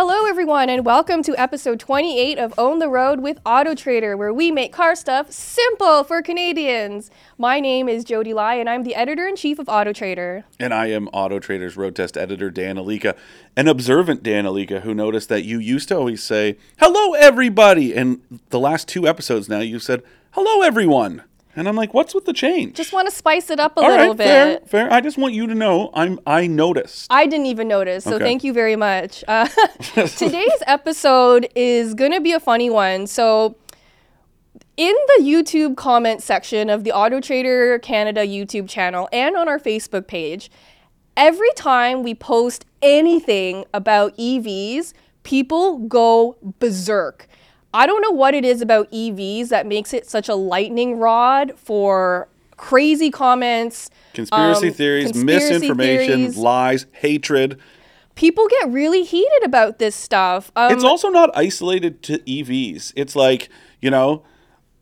Hello, everyone, and welcome to episode 28 of Own the Road with Auto Trader, where we make car stuff simple for Canadians. My name is Jodi Lai, and I'm the editor in chief of Auto Trader. And I am Auto Trader's road test editor, Dan Ilika, an observant Dan Ilika who noticed that you used to always say, Hello, everybody. And the last two episodes now, you said, Hello, everyone. And I'm like, what's with the change? Just want to spice it up a All little right, bit. fair, fair. I just want you to know I'm I noticed. I didn't even notice, so Okay. thank you very much. Uh, today's episode is going to be a funny one. So, in the YouTube comment section of the Auto Trader Canada YouTube channel and on our Facebook page, every time we post anything about EVs, people go berserk. I don't know what it is about EVs that makes it such a lightning rod for crazy comments. Conspiracy um, theories, conspiracy misinformation, theories. lies, hatred. People get really heated about this stuff. Um, It's also not isolated to EVs. It's like, you know,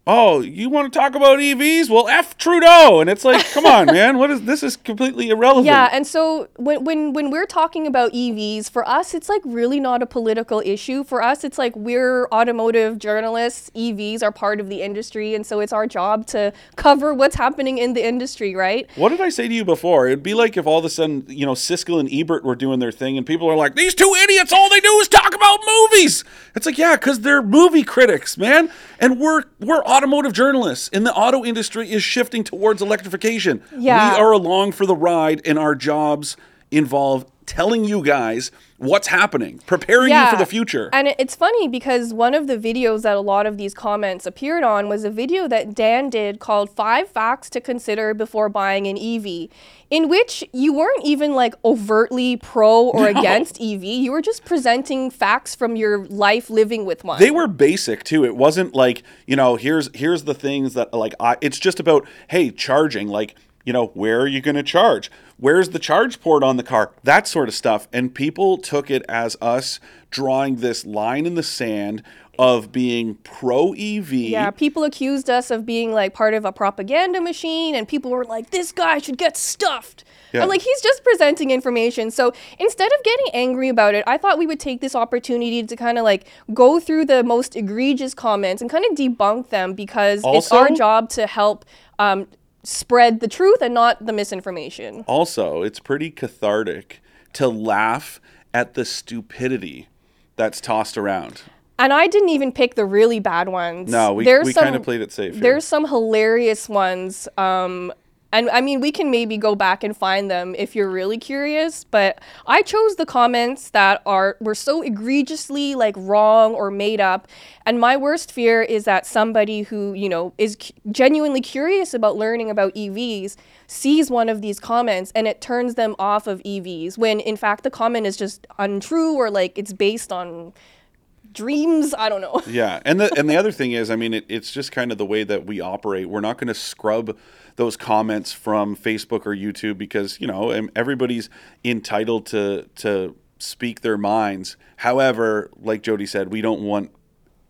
oh, you want to talk about EVs? Well, F Trudeau. And it's like, come on, man. What is this is completely irrelevant. Yeah, and so when, when when we're talking about EVs, for us it's like really not a political issue. For us it's like we're automotive journalists, EVs are part of the industry and so it's our job to cover what's happening in the industry, right? What did I say to you before? It'd be like if all of a sudden, you know, Siskel and Ebert were doing their thing and people are like, these two idiots, all they do is talk about movies. It's like, yeah, because they're movie critics, man. And we're we're automotive journalists. in the auto industry is shifting towards electrification. Yeah. We are along for the ride, and our jobs involve telling you guys what's happening, preparing you for the future. And it's funny because one of the videos that a lot of these comments appeared on was a video that Dan did called Five Facts to Consider Before Buying an EV, in which you weren't even like overtly pro or against EV. You were just presenting facts from your life living with one. they were basic too it wasn't like you know here's here's the things that like I, it's just about hey charging like you know where are you going to charge where's the charge port on the car that sort of stuff and people took it as us drawing this line in the sand of being pro ev yeah, people accused us of being like part of a propaganda machine, and people were like, this guy should get stuffed. Yeah. I'm like, he's just presenting information. So instead of getting angry about it, I thought we would take this opportunity to kind of like go through the most egregious comments and kind of debunk them because it's our job to help um, spread the truth and not the misinformation. also it's pretty cathartic to laugh at the stupidity that's tossed around And I didn't even pick the really bad ones. no we, There's we some- kind of played it safe here. There's some hilarious ones. Um, and I mean, we can maybe go back and find them if you're really curious. But I chose the comments that are were so egregiously like wrong or made up. And my worst fear is that somebody who you know is genuinely curious about learning about EVs sees one of these comments and it turns them off of EVs when in fact the comment is just untrue or like it's based on dreams. I don't know. Yeah, and the and the other thing is, I mean, it, it's just kind of the way that we operate. We're not going to scrub those comments from Facebook or YouTube because you know everybody's entitled to to speak their minds. However, like Jodi said, we don't want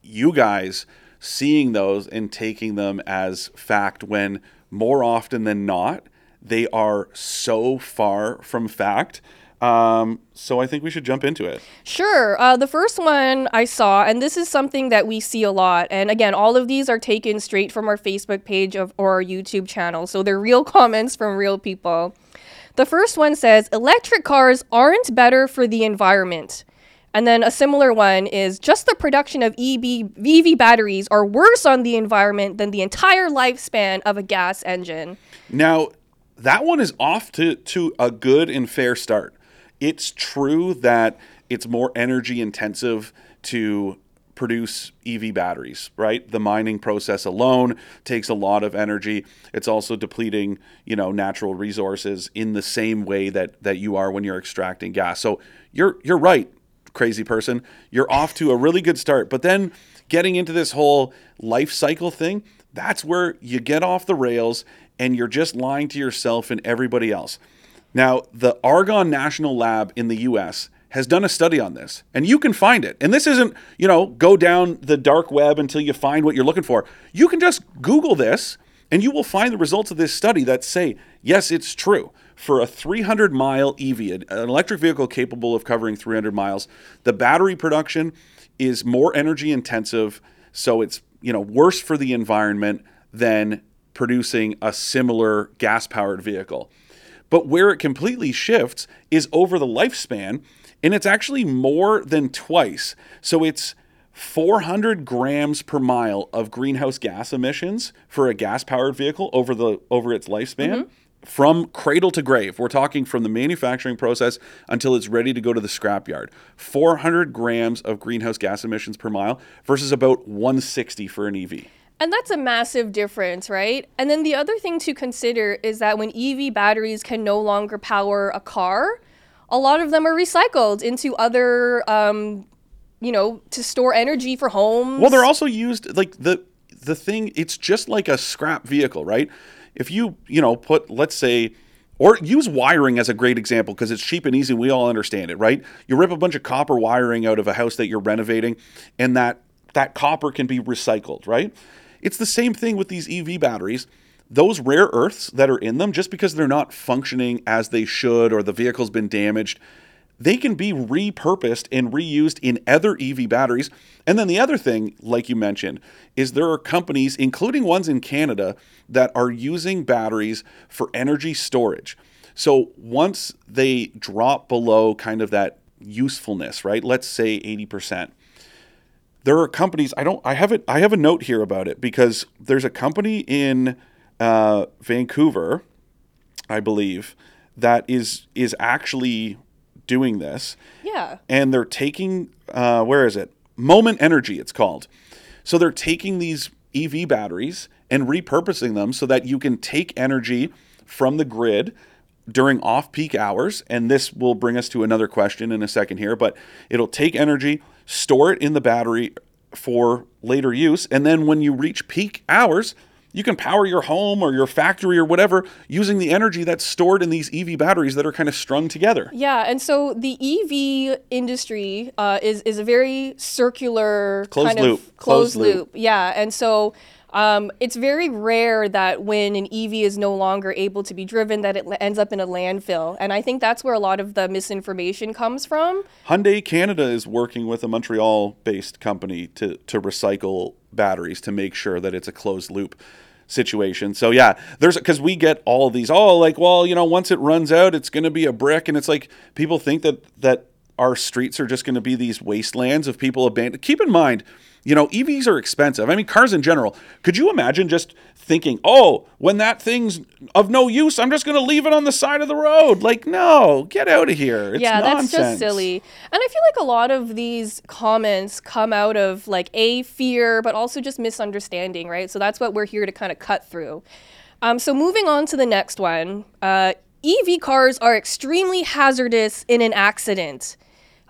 you guys seeing those and taking them as fact when more often than not they are so far from fact. Um, so I think we should jump into it. Sure. Uh, the first one I saw, and this is something that we see a lot. And again, all of these are taken straight from our Facebook page of, or our YouTube channel. So they're real comments from real people. The first one says electric cars aren't better for the environment. And then a similar one is just the production of E EV, EV batteries are worse on the environment than the entire lifespan of a gas engine. Now, that one is off to, to a good and fair start. It's true that it's more energy intensive to produce EV batteries, right? The mining process alone takes a lot of energy. It's also depleting, you know, natural resources in the same way that that you are when you're extracting gas. So you're you're right, crazy person. You're off to a really good start. But then getting into this whole life cycle thing, that's where you get off the rails and you're just lying to yourself and everybody else. Now, the Argonne National Lab in the US has done a study on this, and you can find it. And this isn't, you know, go down the dark web until you find what you're looking for. You can just Google this, and you will find the results of this study that say, yes, it's true. for a 300 mile EV, an electric vehicle capable of covering 300 miles, the battery production is more energy intensive, so it's you know worse for the environment than producing a similar gas powered vehicle. But where it completely shifts is over the lifespan, and it's actually more than twice. So it's 400 grams per mile of greenhouse gas emissions for a gas powered vehicle over the over its lifspan. Mm-hmm. From cradle to grave, we're talking from the manufacturing process until it's ready to go to the scrapyard. 400 grams of greenhouse gas emissions per mile versus about 160 for an EV. And that's a massive difference, right? And then the other thing to consider is that when EV batteries can no longer power a car, a lot of them are recycled into other, um, you know, to store energy for homes. Well, they're also used like the the thing. It's just like a scrap vehicle, right? If you you know put let's say or use wiring as a great example because it's cheap and easy. We all understand it, right? You rip a bunch of copper wiring out of a house that you're renovating, and that that copper can be recycled, right? It's the same thing with these EV batteries. Those rare earths that are in them, just because they're not functioning as they should or the vehicle's been damaged, they can be repurposed and reused in other EV batteries. And then the other thing, like you mentioned, is there are companies, including ones in Canada, that are using batteries for energy storage. So once they drop below kind of that usefulness, right? Let's say 80%. There are companies, I don't I have it I have a note here about it because there's a company in uh, Vancouver, I believe, that is is actually doing this. Yeah. and they're taking uh, where is it? Moment energy it's called. So they're taking these ev batteries and repurposing them so that you can take energy from the grid during off-peak hours. And this will bring us to another question in a second here but it'll take energy store it in the battery for later use and then when you reach peak hours you can power your home or your factory or whatever using the energy that's stored in these EV batteries that are kind of strung together. Yeah, and so the EV industry uh, is is a very circular Closed kind loop. of Closed closed loop. loop. Yeah, and so um, it's very rare that when an EV is no longer able to be driven, that it ends up in a landfill. And I think that's where a lot of the misinformation comes from. Hyundai Canada is working with a Montreal-based company to to recycle batteries to make sure that it's a closed loop situation. So yeah, there's because we get all these oh like well you know once it runs out it's going to be a brick and it's like people think that that our streets are just going to be these wastelands of people abandoned. Keep in mind, you know, EVs are expensive. I mean, cars in general. Could you imagine just thinking, oh, when that thing's of no use, I'm just going to leave it on the side of the road? Like, no, get out of here. It's yeah, nonsense. that's just silly. And I feel like a lot of these comments come out of like a fear, but also just misunderstanding, right? So that's what we're here to kind of cut through. Um, so moving on to the next one, uh, EV cars are extremely hazardous in an accident.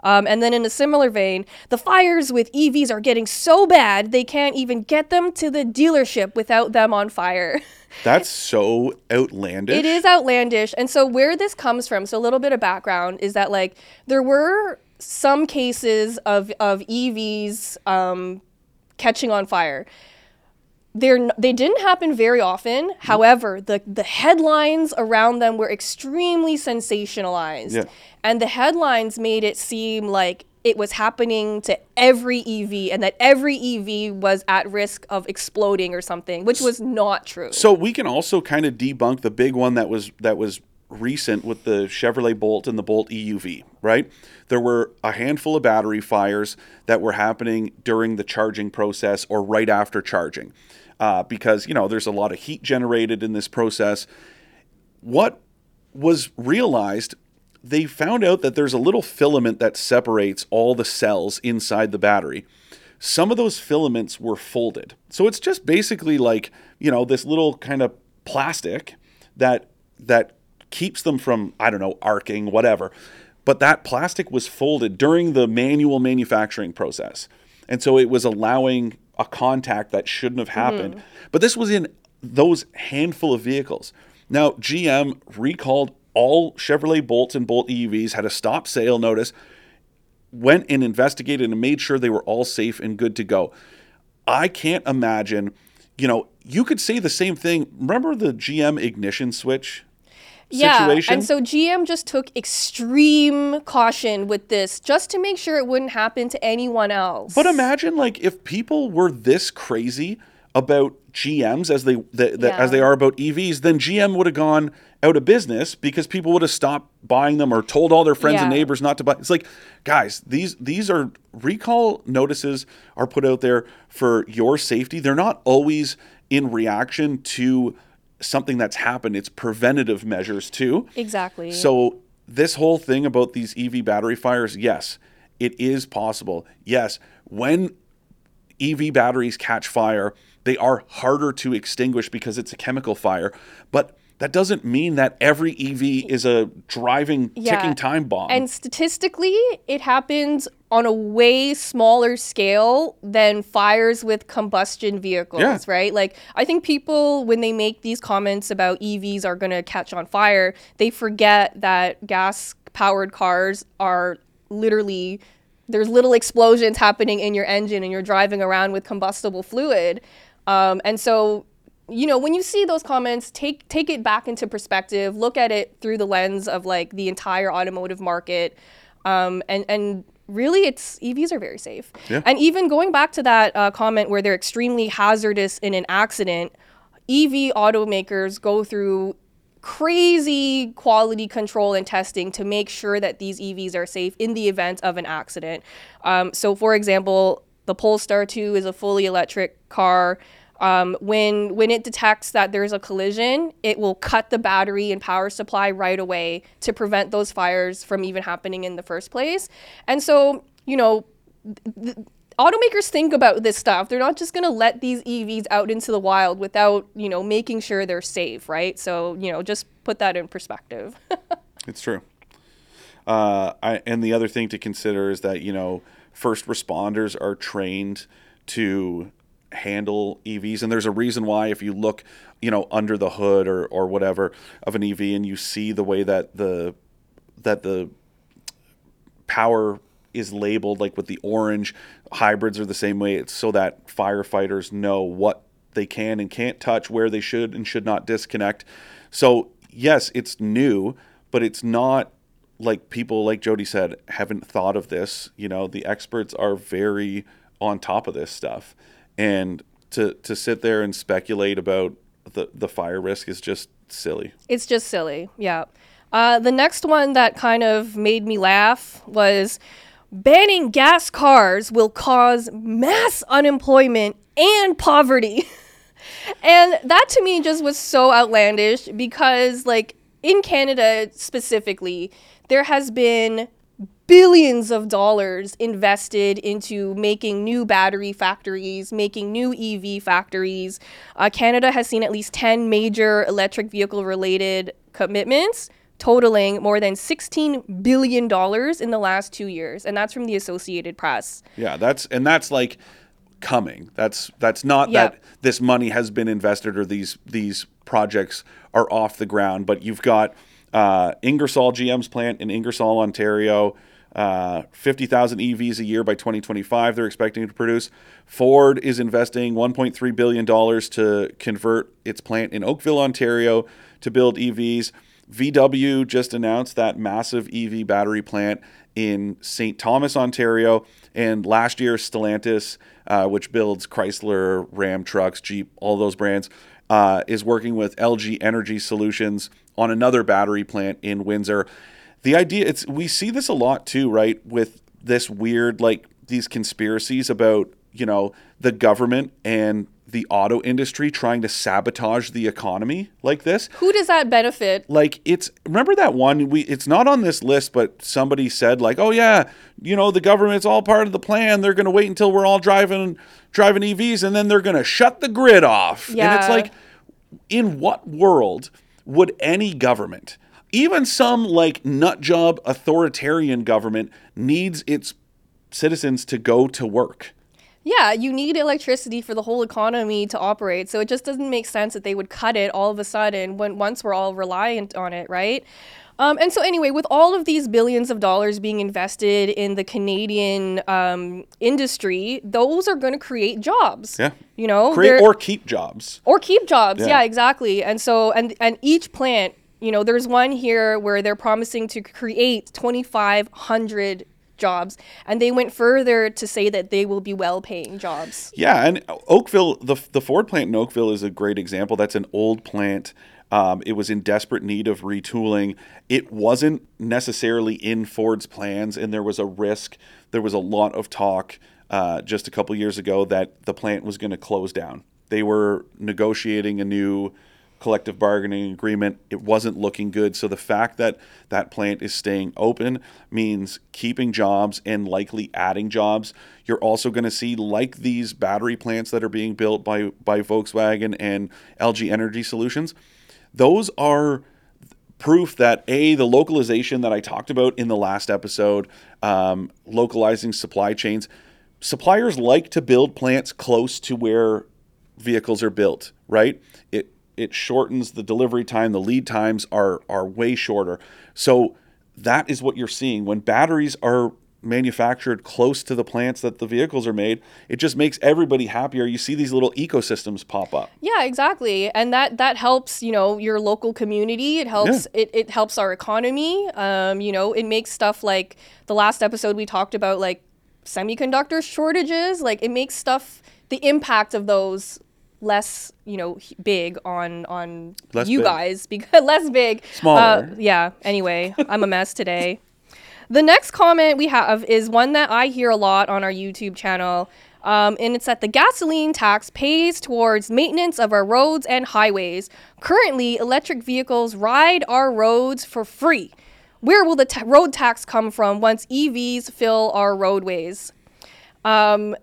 Um, and then in a similar vein, the fires with EVs are getting so bad they can't even get them to the dealership without them on fire. That's so outlandish. It is outlandish. And so where this comes from, so a little bit of background is that like there were some cases of of EVs um, catching on fire. They're, they didn't happen very often. Mm-hmm. However, the, the headlines around them were extremely sensationalized. Yeah. And the headlines made it seem like it was happening to every EV and that every EV was at risk of exploding or something, which was not true. So we can also kind of debunk the big one that was that was recent with the Chevrolet Bolt and the Bolt EUV, right? There were a handful of battery fires that were happening during the charging process or right after charging, uh, because you know there's a lot of heat generated in this process. What was realized? They found out that there's a little filament that separates all the cells inside the battery some of those filaments were folded. So it's just basically like, you know, this little kind of plastic that that keeps them from, I don't know, arcing, whatever. But that plastic was folded during the manual manufacturing process. And so it was allowing a contact that shouldn't have mm-hmm. happened. But this was in those handful of vehicles. Now, GM recalled all Chevrolet Bolts and Bolt EUVs, had a stop sale notice, went and investigated and made sure they were all safe and good to go. I can't imagine, you know, you could say the same thing. Remember the GM ignition switch? Situation. Yeah, and so GM just took extreme caution with this just to make sure it wouldn't happen to anyone else. But imagine like if people were this crazy about GMs as they the, the, Yeah. as they are about EVs, then GM would have gone out of business because people would have stopped buying them or told all their friends and neighbors not to buy. It's like, guys, these these are recall notices are put out there for your safety. They're not always in reaction to something that's happened. It's preventative measures too. exactly. So this whole thing about these EV battery fires, yes, it is possible. Yes, when EV batteries catch fire, they are harder to extinguish because it's a chemical fire. But that doesn't mean that every EV is a driving Yeah. ticking time bomb. And statistically, it happens on a way smaller scale than fires with combustion vehicles, Yeah. right? Like, I think people, when they make these comments about EVs are going to catch on fire, they forget that gas powered cars are literally. There's little explosions happening in your engine, and you're driving around with combustible fluid. Um, and so you know when you see those comments take take it back into perspective look at it through the lens of like the entire automotive market um, and and really it's evs are very safe Yeah. and even going back to that uh, comment where they're extremely hazardous in an accident ev automakers go through crazy quality control and testing to make sure that these EVs are safe in the event of an accident. Um, so, for example, the Polestar 2 is a fully electric car. Um, when when it detects that there's a collision, it will cut the battery and power supply right away to prevent those fires from even happening in the first place. And so, you know, automakers think about this stuff. They're not just going to let these EVs out into the wild without, you know, making sure they're safe, right? So, you know, just put that in perspective. It's true. Uh, I, and the other thing to consider is that you know first responders are trained to handle EVs, and there's a reason why. If you look, you know, under the hood or or whatever of an EV, and you see the way that the that the power is labeled like with the orange hybrids are the same way. It's so that firefighters know what they can and can't touch where they should and should not disconnect. So yes it's new but it's not like people like Jodi said haven't thought of this. You know the experts are very on top of this stuff and to to sit there and speculate about the the fire risk is just silly It's just silly. Yeah. Uh, the next one that kind of made me laugh was banning gas cars will cause mass unemployment and poverty. and that to me just was so outlandish because, like, in Canada specifically, there has been billions of dollars invested into making new battery factories, making new EV factories. Uh, Canada has seen at least 10 major electric vehicle related commitments, totaling more than $16 billion in the last two years. And that's from the Associated Press. Yeah, that's and that's like coming. That's that's not Yeah. that this money has been invested or these these projects are off the ground. But you've got uh, Ingersoll GM's plant in Ingersoll, Ontario. Uh, 50,000 EVs a year by 2025, they're expecting to produce. Ford is investing $1.3 billion to convert its plant in Oakville, Ontario to build EVs. VW just announced that massive EV battery plant in St. Thomas, Ontario. And last year, Stellantis, uh, which builds Chrysler, Ram trucks, Jeep, all those brands, uh, is working with LG Energy Solutions on another battery plant in Windsor. The idea, it's we see this a lot too, right? With this weird, like these conspiracies about, you know, the government and the auto industry trying to sabotage the economy like this Who does that benefit? like it's remember that one we it's not on this list but somebody said like oh yeah you know the government's all part of the plan they're going to wait until we're all driving driving EVs and then they're going to shut the grid off Yeah. and it's like in what world would any government even some like nut job authoritarian government needs its citizens to go to work Yeah, you need electricity for the whole economy to operate. So it just doesn't make sense that they would cut it all of a sudden when once we're all reliant on it, right? Um, and so anyway, with all of these billions of dollars being invested in the Canadian um, industry, those are going to create jobs. yeah You know, create or keep jobs or keep jobs. Yeah. Yeah. exactly. And so and and each plant, You know, there's one here where they're promising to create 2,500 jobs, and they went further to say that they will be well-paying jobs. Yeah, and Oakville, the the Ford plant in Oakville is a great example. That's an old plant. Um, it was in desperate need of retooling. It wasn't necessarily in Ford's plans, and there was a risk. There was a lot of talk uh, just a couple years ago that the plant was going to close down. They were negotiating a new collective bargaining agreement. It wasn't looking good. So the fact that that plant is staying open means keeping jobs and likely adding jobs. You're also going to see like these battery plants that are being built by by Volkswagen and LG Energy Solutions. Those are proof that a the localization that I talked about in the last episode, um, localizing supply chains. Suppliers like to build plants close to where vehicles are built, right? It it shortens the delivery time. The lead times are are way shorter. So that is what you're seeing when batteries are manufactured close to the plants that the vehicles are made it just makes everybody happier you see these little ecosystems pop up yeah exactly and that that helps you know your local community it helps yeah. it, it helps our economy um, you know it makes stuff like the last episode we talked about like semiconductor shortages like it makes stuff the impact of those less you know big on on less you big. guys because less big. Smaller. Uh, yeah anyway i'm a mess today. The next comment we have is one that i hear a lot on our youtube channel um, and it's that the gasoline tax pays towards maintenance of our roads and highways. Currently electric vehicles ride our roads for free. Where will the ta- road tax come from once evs fill our roadways? Um,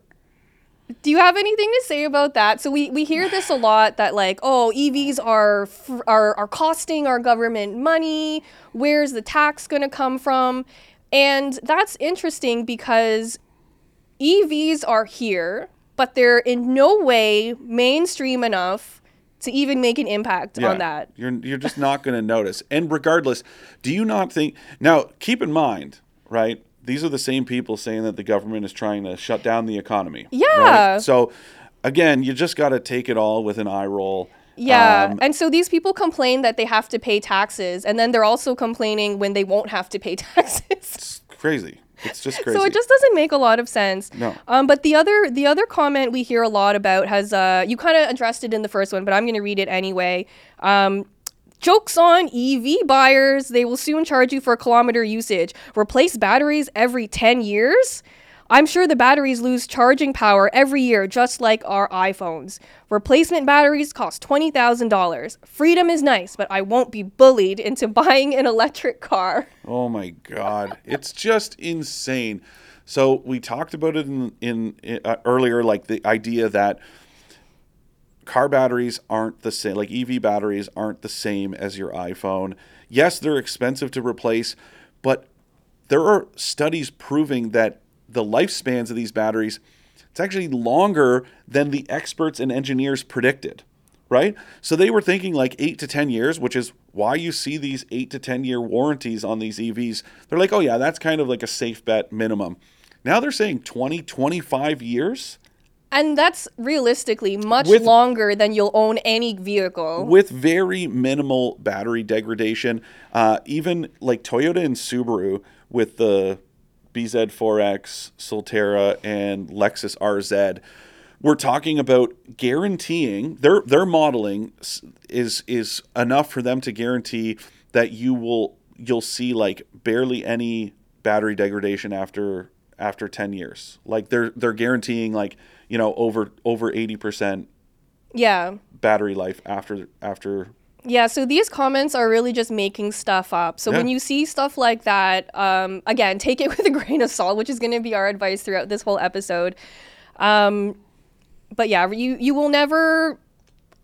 do you have anything to say about that? So we, we hear this a lot that like, oh, EVs are are are costing our government money. Where's the tax going to come from? And that's interesting because EVs are here, but they're in no way mainstream enough to even make an impact yeah, on that. You're you're just not going to notice. And regardless, do you not think Now, keep in mind, right? These are the same people saying that the government is trying to shut down the economy. Yeah. Right? So again, you just got to take it all with an eye roll. Yeah. Um, and so these people complain that they have to pay taxes, and then they're also complaining when they won't have to pay taxes. It's crazy. It's just crazy. So it just doesn't make a lot of sense. No. Um, but the other the other comment we hear a lot about has uh, you kind of addressed it in the first one, but I'm going to read it anyway. Um, Joke's on EV buyers. They will soon charge you for a kilometer usage. Replace batteries every 10 years? I'm sure the batteries lose charging power every year, just like our iPhones. Replacement batteries cost $20,000. Freedom is nice, but I won't be bullied into buying an electric car. Oh my God. it's just insane. So, we talked about it in, in, in uh, earlier, like the idea that car batteries aren't the same like EV batteries aren't the same as your iPhone. Yes, they're expensive to replace, but there are studies proving that the lifespans of these batteries it's actually longer than the experts and engineers predicted, right? So they were thinking like 8 to 10 years, which is why you see these 8 to 10 year warranties on these EVs. They're like, "Oh yeah, that's kind of like a safe bet minimum." Now they're saying 20, 25 years and that's realistically much with, longer than you'll own any vehicle. With very minimal battery degradation. Uh, even like Toyota and Subaru with the BZ4X, Solterra, and Lexus RZ, we're talking about guaranteeing their their modeling is is enough for them to guarantee that you will you'll see like barely any battery degradation after after 10 years. Like they're they're guaranteeing like you know over over 80% yeah battery life after after yeah, so these comments are really just making stuff up. So yeah. when you see stuff like that, um, again, take it with a grain of salt, which is going to be our advice throughout this whole episode. Um, but yeah, you you will never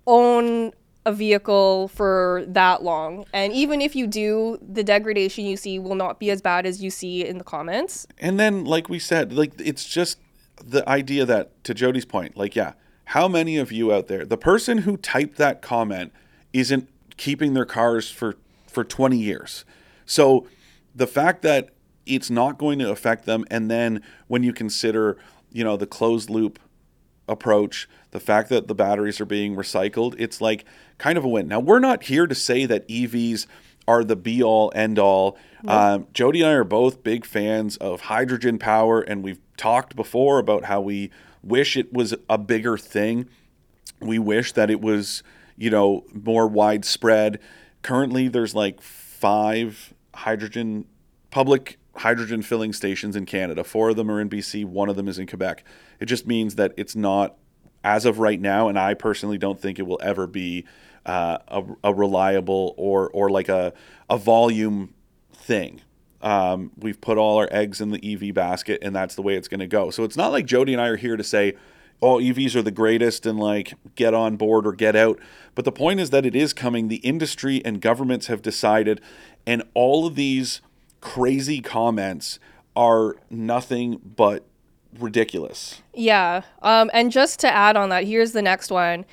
own a vehicle for that long, and even if you do, the degradation you see will not be as bad as you see in the comments. And then, like we said, like it's just the idea that, to Jodi's point, like, yeah, how many of you out there, the person who typed that comment isn't keeping their cars for, for 20 years. So the fact that it's not going to affect them, and then when you consider, you know, the closed loop approach, the fact that the batteries are being recycled, it's like kind of a win. Now, we're not here to say that EVs are the be all end all. Um, Jody and I are both big fans of hydrogen power, and we've talked before about how we wish it was a bigger thing. We wish that it was, you know, more widespread. Currently, there's like five hydrogen public hydrogen filling stations in Canada. Four of them are in BC, one of them is in Quebec. It just means that it's not as of right now, and I personally don't think it will ever be uh, a, a reliable or or like a a volume thing. Um, we've put all our eggs in the EV basket, and that's the way it's going to go. So it's not like Jodi and I are here to say, "Oh, EVs are the greatest," and like get on board or get out. But the point is that it is coming. The industry and governments have decided, and all of these crazy comments are nothing but ridiculous. Yeah. Um, and just to add on that, here's the next one.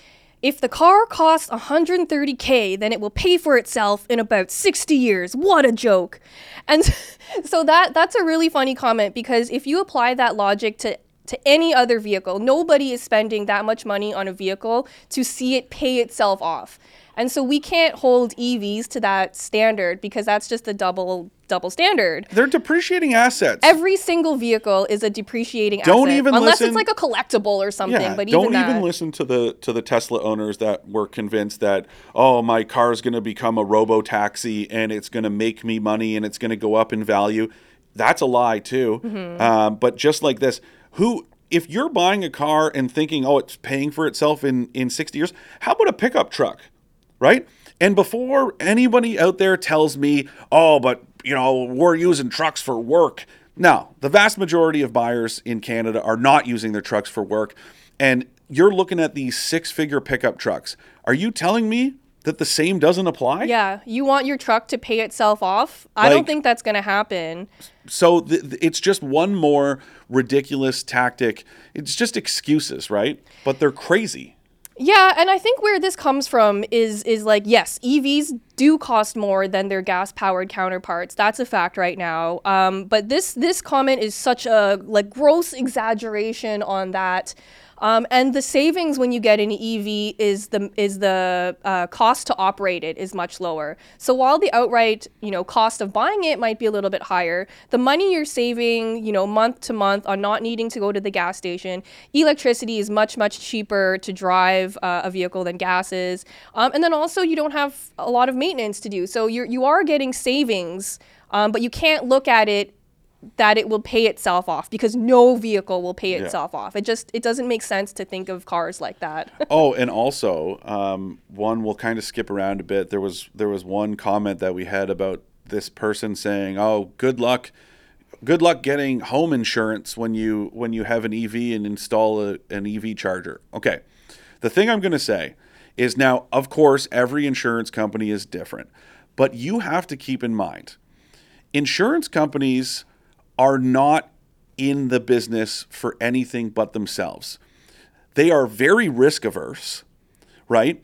If the car costs 130k, then it will pay for itself in about 60 years. What a joke. And so that that's a really funny comment because if you apply that logic to to any other vehicle, nobody is spending that much money on a vehicle to see it pay itself off. And so we can't hold EVs to that standard because that's just a double double standard. They're depreciating assets. Every single vehicle is a depreciating Don't asset. even unless listen- it's like a collectible or something. yeah, but don't even even listen to the to the Tesla owners that were convinced that oh my car is going to become a robo taxi and it's going to make me money and it's going to go up in value. That's a lie too. Mm-hmm. Um, but just like this, who if you're buying a car and thinking oh it's paying for itself in in 60 years, how about a pickup truck? Right? And before anybody out there tells me, oh, but you know, we're using trucks for work. Now, the vast majority of buyers in Canada are not using their trucks for work. And you're looking at these six figure pickup trucks. Are you telling me that the same doesn't apply? Yeah, you want your truck to pay itself off. I don't think that's going to happen. So th- th- it's just one more ridiculous tactic. It's just excuses, right? But they're crazy. Yeah, and I think where this comes from is is like yes, EVs do cost more than their gas powered counterparts. That's a fact right now. Um, but this this comment is such a like gross exaggeration on that. Um, and the savings when you get an EV is the is the uh, cost to operate it is much lower. So while the outright you know cost of buying it might be a little bit higher, the money you're saving you know month to month on not needing to go to the gas station, electricity is much much cheaper to drive uh, a vehicle than gas is, um, and then also you don't have a lot of maintenance to do. So you're you are getting savings, um, but you can't look at it that it will pay itself off because no vehicle will pay itself off. It just it doesn't make sense to think of cars like that. oh, and also, um, one we'll kind of skip around a bit. There was there was one comment that we had about this person saying, "Oh, good luck, good luck getting home insurance when you when you have an EV and install a, an EV charger." Okay, the thing I'm going to say is now, of course, every insurance company is different, but you have to keep in mind, insurance companies are not in the business for anything but themselves they are very risk averse, right?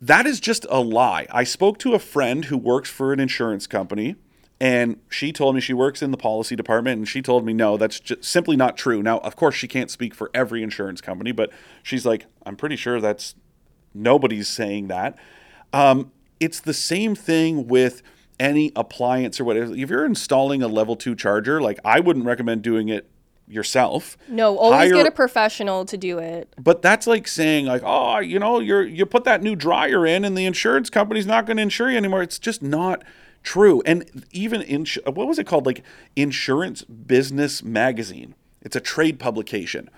That is just a lie. I spoke to a friend who works for an insurance company and she told me she works in the policy department and she told me no, that's just simply not true. Now, of course, she can't speak for every insurance company, but she's like, I'm pretty sure that's nobody's saying that. Um, it's the same thing with any appliance or whatever. If you're installing a level two charger, like I wouldn't recommend doing it yourself. no, always Hire- get a professional to do it. but that's like saying like, oh, you know, you're you put that new dryer in, and the insurance company's not going to insure you anymore. It's just not true. And even in what was it called, like Insurance Business Magazine? It's a trade publication.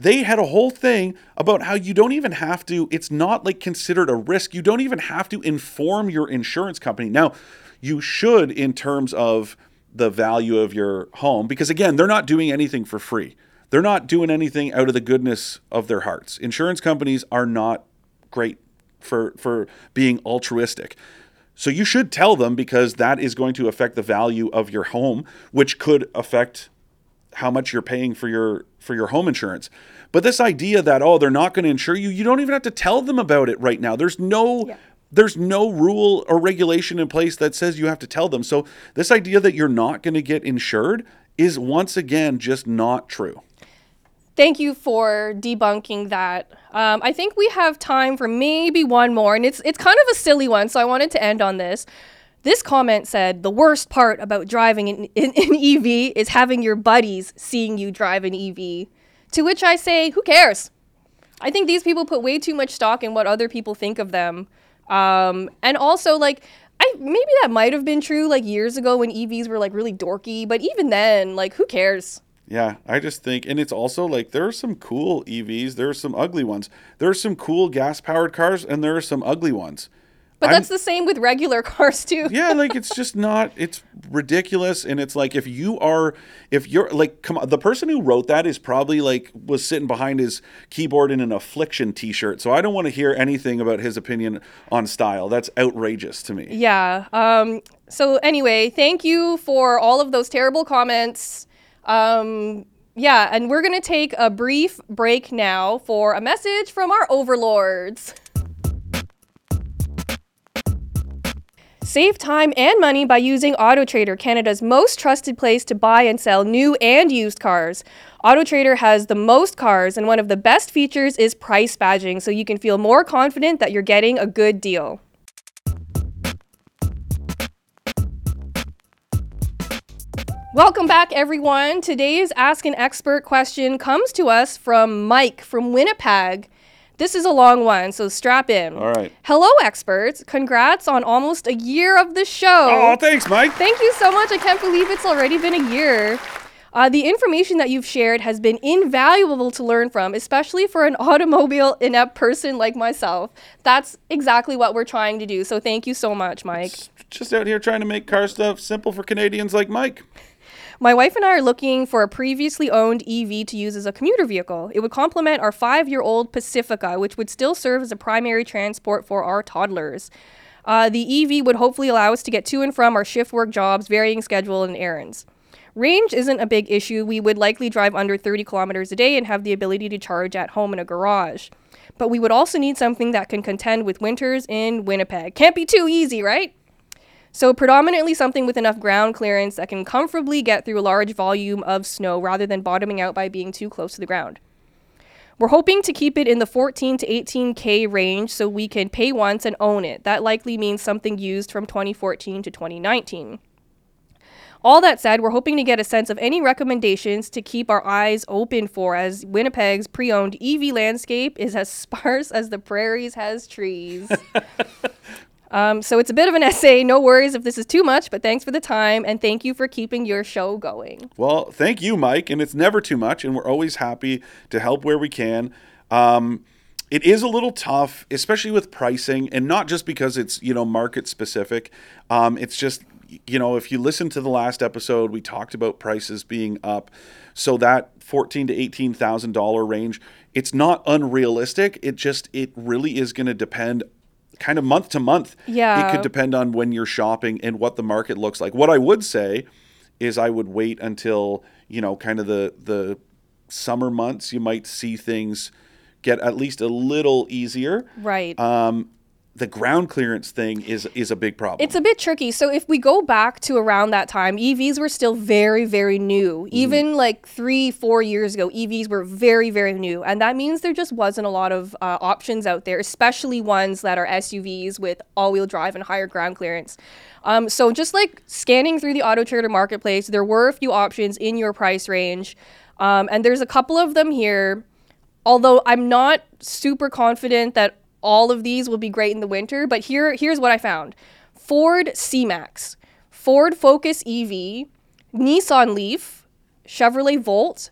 They had a whole thing about how you don't even have to. It's not like considered a risk. You don't even have to inform your insurance company. Now, you should in terms of the value of your home because again, they're not doing anything for free. They're not doing anything out of the goodness of their hearts. Insurance companies are not great for for being altruistic. So you should tell them because that is going to affect the value of your home, which could affect how much you're paying for your for your home insurance. But this idea that oh they're not going to insure you, you don't even have to tell them about it right now. There's no Yeah. there's no rule or regulation in place that says you have to tell them. So this idea that you're not going to get insured is once again just not true. thank you for debunking that. Um, I think we have time for maybe one more, and it's it's kind of a silly one, so I wanted to end on this. This comment said the worst part about driving an, an, an EV is having your buddies seeing you drive an EV. To which I say, who cares? I think these people put way too much stock in what other people think of them. Um, and also, like, I maybe that might have been true like years ago when EVs were like really dorky, but even then, like, who cares? Yeah, I just think, and it's also like there are some cool EVs, there are some ugly ones. There are some cool gas powered cars, and there are some ugly ones. But I'm- that's the same with regular cars too. yeah, like it's just not. It's ridiculous, and it's like if you are, if you're like, come on, the person who wrote that is probably like was sitting behind his keyboard in an affliction T-shirt. So I don't want to hear anything about his opinion on style. That's outrageous to me. Yeah. Um, so anyway, thank you for all of those terrible comments. Um, yeah, and we're gonna take a brief break now for a message from our overlords. Save time and money by using AutoTrader, Canada's most trusted place to buy and sell new and used cars. AutoTrader has the most cars, and one of the best features is price badging, so you can feel more confident that you're getting a good deal. Welcome back, everyone. Today's Ask an Expert question comes to us from Mike from Winnipeg. This is a long one, so strap in. All right. Hello, experts. Congrats on almost a year of the show. Oh, thanks, Mike. Thank you so much. I can't believe it's already been a year. Uh, the information that you've shared has been invaluable to learn from, especially for an automobile inept person like myself. That's exactly what we're trying to do. So thank you so much, Mike. Just out here trying to make car stuff simple for Canadians like Mike. My wife and I are looking for a previously owned EV to use as a commuter vehicle. It would complement our five year old Pacifica, which would still serve as a primary transport for our toddlers. Uh, the EV would hopefully allow us to get to and from our shift work jobs, varying schedule, and errands. Range isn't a big issue. We would likely drive under 30 kilometers a day and have the ability to charge at home in a garage. But we would also need something that can contend with winters in Winnipeg. Can't be too easy, right? So, predominantly something with enough ground clearance that can comfortably get through a large volume of snow rather than bottoming out by being too close to the ground. We're hoping to keep it in the 14 to 18K range so we can pay once and own it. That likely means something used from 2014 to 2019. All that said, we're hoping to get a sense of any recommendations to keep our eyes open for as Winnipeg's pre owned EV landscape is as sparse as the prairies has trees. Um, so it's a bit of an essay. No worries if this is too much, but thanks for the time and thank you for keeping your show going. Well, thank you, Mike. And it's never too much, and we're always happy to help where we can. Um, it is a little tough, especially with pricing, and not just because it's you know market specific. Um, it's just you know if you listen to the last episode, we talked about prices being up, so that fourteen to eighteen thousand dollar range. It's not unrealistic. It just it really is going to depend kind of month to month. Yeah. It could depend on when you're shopping and what the market looks like. What I would say is I would wait until, you know, kind of the the summer months. You might see things get at least a little easier. Right. Um, the ground clearance thing is is a big problem. It's a bit tricky. So if we go back to around that time, EVs were still very, very new. Even like three, four years ago, EVs were very, very new, and that means there just wasn't a lot of uh, options out there, especially ones that are SUVs with all-wheel drive and higher ground clearance. Um, so just like scanning through the Auto Trader marketplace, there were a few options in your price range, um, and there's a couple of them here. Although I'm not super confident that all of these will be great in the winter, but here here's what I found. Ford C-Max, Ford Focus EV, Nissan Leaf, Chevrolet Volt,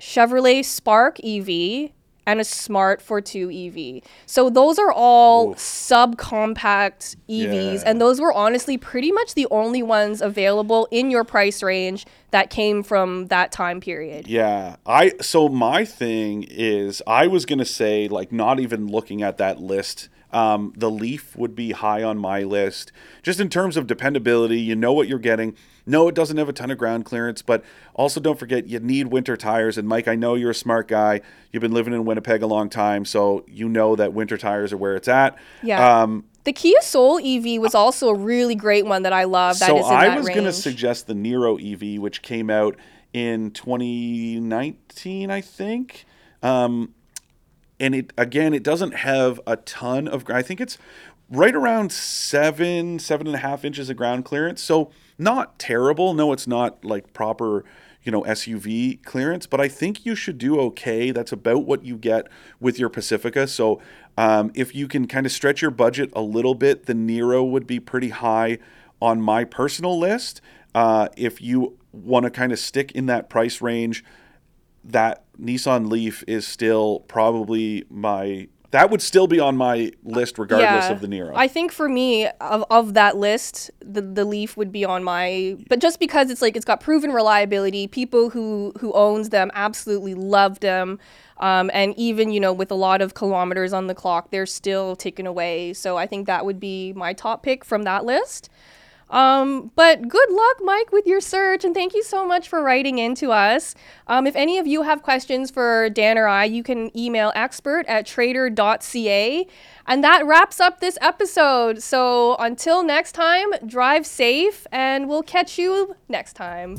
Chevrolet Spark EV, and a Smart Fortwo EV. So those are all subcompact EVs, Yeah. and those were honestly pretty much the only ones available in your price range that came from that time period. Yeah, I so my thing is I was gonna say like not even looking at that list. Um, the Leaf would be high on my list, just in terms of dependability. You know what you're getting. No, it doesn't have a ton of ground clearance, but also don't forget you need winter tires. And Mike, I know you're a smart guy. You've been living in Winnipeg a long time, so you know that winter tires are where it's at. Yeah. Um, The Kia Soul EV was also a really great one that I love. That so is in I that was going to suggest the Niro EV, which came out in 2019, I think. Um, and it again, it doesn't have a ton of. I think it's right around seven, seven and a half inches of ground clearance. So not terrible. No, it's not like proper, you know, SUV clearance, but I think you should do okay. That's about what you get with your Pacifica. So um, if you can kind of stretch your budget a little bit, the Niro would be pretty high on my personal list. Uh, if you want to kind of stick in that price range, that Nissan Leaf is still probably my that would still be on my list regardless of the Niro. I think for me, of, of that list, the, the Leaf would be on my. But just because it's like it's got proven reliability, people who who owns them absolutely love them, um, and even you know with a lot of kilometers on the clock, they're still taken away. So I think that would be my top pick from that list. Um, but good luck, Mike, with your search, and thank you so much for writing in to us. Um, if any of you have questions for Dan or I, you can email expert at trader.ca. And that wraps up this episode. So until next time, drive safe, and we'll catch you next time.